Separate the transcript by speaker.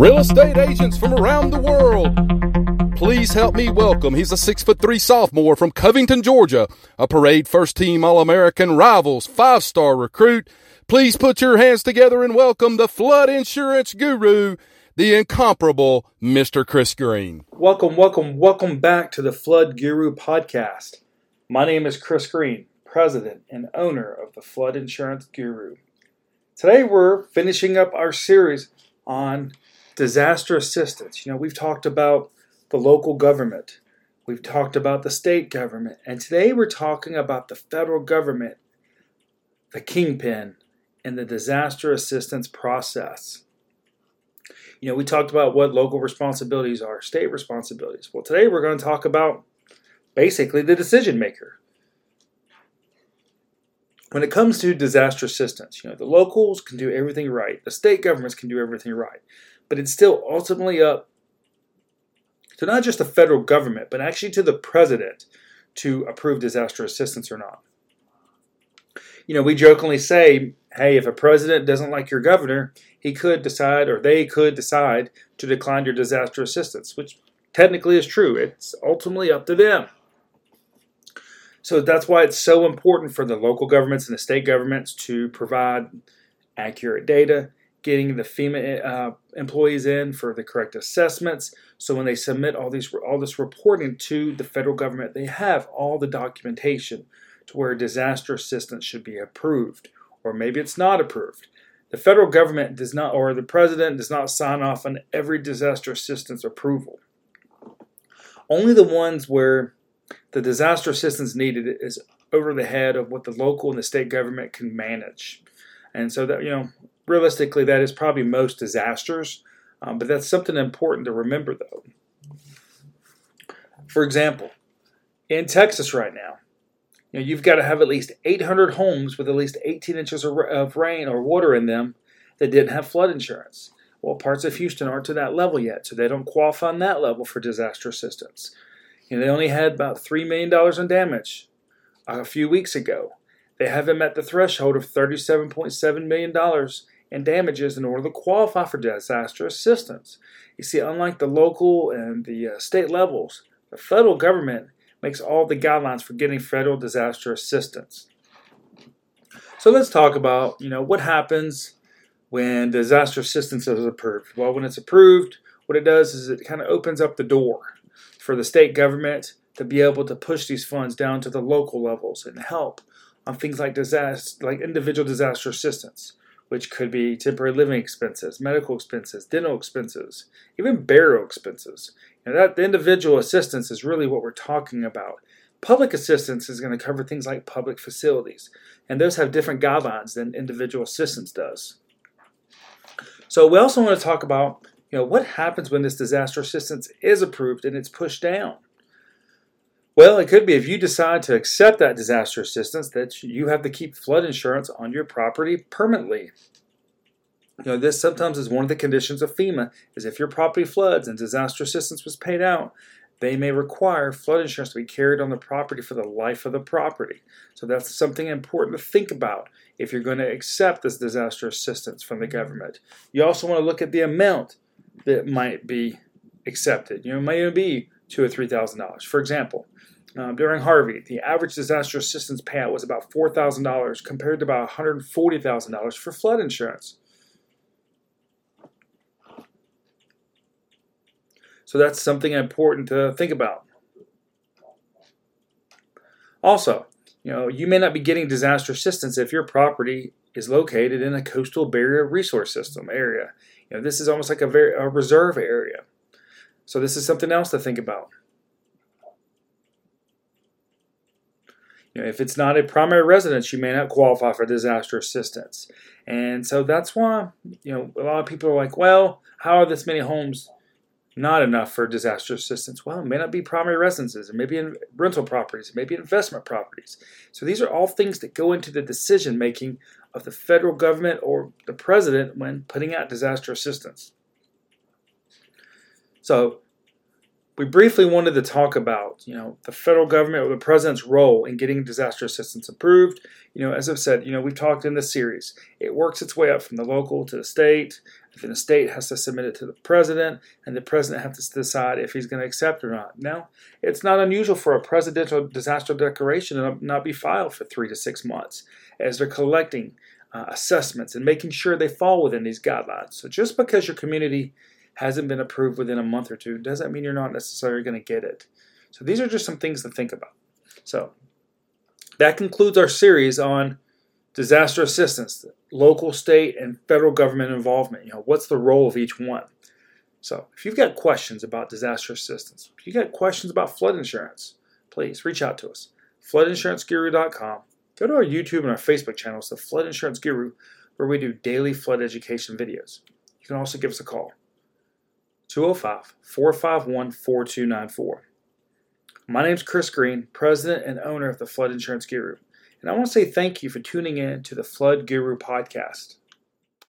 Speaker 1: Real estate agents from around the world. Please help me welcome. He's a six foot three sophomore from Covington, Georgia, a parade first team All American rivals, five star recruit. Please put your hands together and welcome the flood insurance guru, the incomparable Mr. Chris Green.
Speaker 2: Welcome, welcome, welcome back to the Flood Guru podcast. My name is Chris Green, president and owner of the Flood Insurance Guru. Today we're finishing up our series on disaster assistance. You know, we've talked about the local government, we've talked about the state government, and today we're talking about the federal government, the kingpin, and the disaster assistance process. You know, we talked about what local responsibilities are, state responsibilities. Well, today we're going to talk about basically the decision maker. When it comes to disaster assistance, you know, the locals can do everything right, the state governments can do everything right but it's still ultimately up to not just the federal government, but actually to the president to approve disaster assistance or not. You know, we jokingly say, hey, if a president doesn't like your governor, he could decide or they could decide to decline your disaster assistance, which technically is true. It's ultimately up to them. So that's why it's so important for the local governments and the state governments to provide accurate data getting the FEMA uh, employees in for the correct assessments. So when they submit all these all this reporting to the federal government, they have all the documentation to where disaster assistance should be approved, or maybe it's not approved. The federal government does not, or the president does not sign off on every disaster assistance approval. Only the ones where the disaster assistance needed is over the head of what the local and the state government can manage. And so that, you know, realistically, that is probably most disasters, um, but that's something important to remember, though. For example, in Texas right now, you know, you've got to have at least 800 homes with at least 18 inches of rain or water in them that didn't have flood insurance. Well, parts of Houston aren't to that level yet, so they don't qualify on that level for disaster assistance. You know, they only had about $3 million in damage a few weeks ago. They haven't met the threshold of $37.7 million in damages in order to qualify for disaster assistance. You see, unlike the local and the uh, state levels, the federal government makes all the guidelines for getting federal disaster assistance. So let's talk about, you know, what happens when disaster assistance is approved. Well, when it's approved, what it does is it kind of opens up the door for the state government to be able to push these funds down to the local levels and help on things like disaster, like individual disaster assistance, which could be temporary living expenses, medical expenses, dental expenses, even burial expenses. And that the individual assistance is really what we're talking about. Public assistance is going to cover things like public facilities, and those have different guidelines than individual assistance does. So we also want to talk about, you know, what happens when this disaster assistance is approved and it's pushed down. Well, it could be if you decide to accept that disaster assistance that you have to keep flood insurance on your property permanently. You know, this sometimes is one of the conditions of FEMA is if your property floods and disaster assistance was paid out, they may require flood insurance to be carried on the property for the life of the property. So that's something important to think about if you're going to accept this disaster assistance from the government. You also want to look at the amount that might be accepted. You know, it even be two or three thousand dollars. For example, um, during Harvey, the average disaster assistance payout was about $4,000 compared to about $140,000 for flood insurance. So that's something important to think about. Also, you know, you may not be getting disaster assistance if your property is located in a coastal barrier resource system area. You know, this is almost like a, very, a reserve area. So this is something else to think about. You know, if it's not a primary residence, you may not qualify for disaster assistance. And so that's why, you know, a lot of people are like, well, how are this many homes not enough for disaster assistance? Well, it may not be primary residences, it may be rental properties, it may be investment properties. So these are all things that go into the decision making of the federal government or the president when putting out disaster assistance. So we briefly wanted to talk about, you know, the federal government or the president's role in getting disaster assistance approved. You know, as I've said, you know, we've talked in this series. It works its way up from the local to the state. Then the state has to submit it to the president, and the president has to decide if he's going to accept or not. Now, it's not unusual for a presidential disaster declaration to not be filed for three to six months as they're collecting uh, assessments and making sure they fall within these guidelines. So just because your community hasn't been approved within a month or two doesn't mean you're not necessarily going to get it. So these are just some things to think about. So that concludes our series on disaster assistance, local, state, and federal government involvement. You know, what's the role of each one? So if you've got questions about disaster assistance, if you've got questions about flood insurance, please reach out to us. FloodInsuranceGuru.com. Go to our YouTube and our Facebook channels, The Flood Insurance Guru, where we do daily flood education videos. You can also give us a call. 205 451 4294. My name is Chris Green, President and owner of the Flood Insurance Guru, and I want to say thank you for tuning in to the Flood Guru podcast.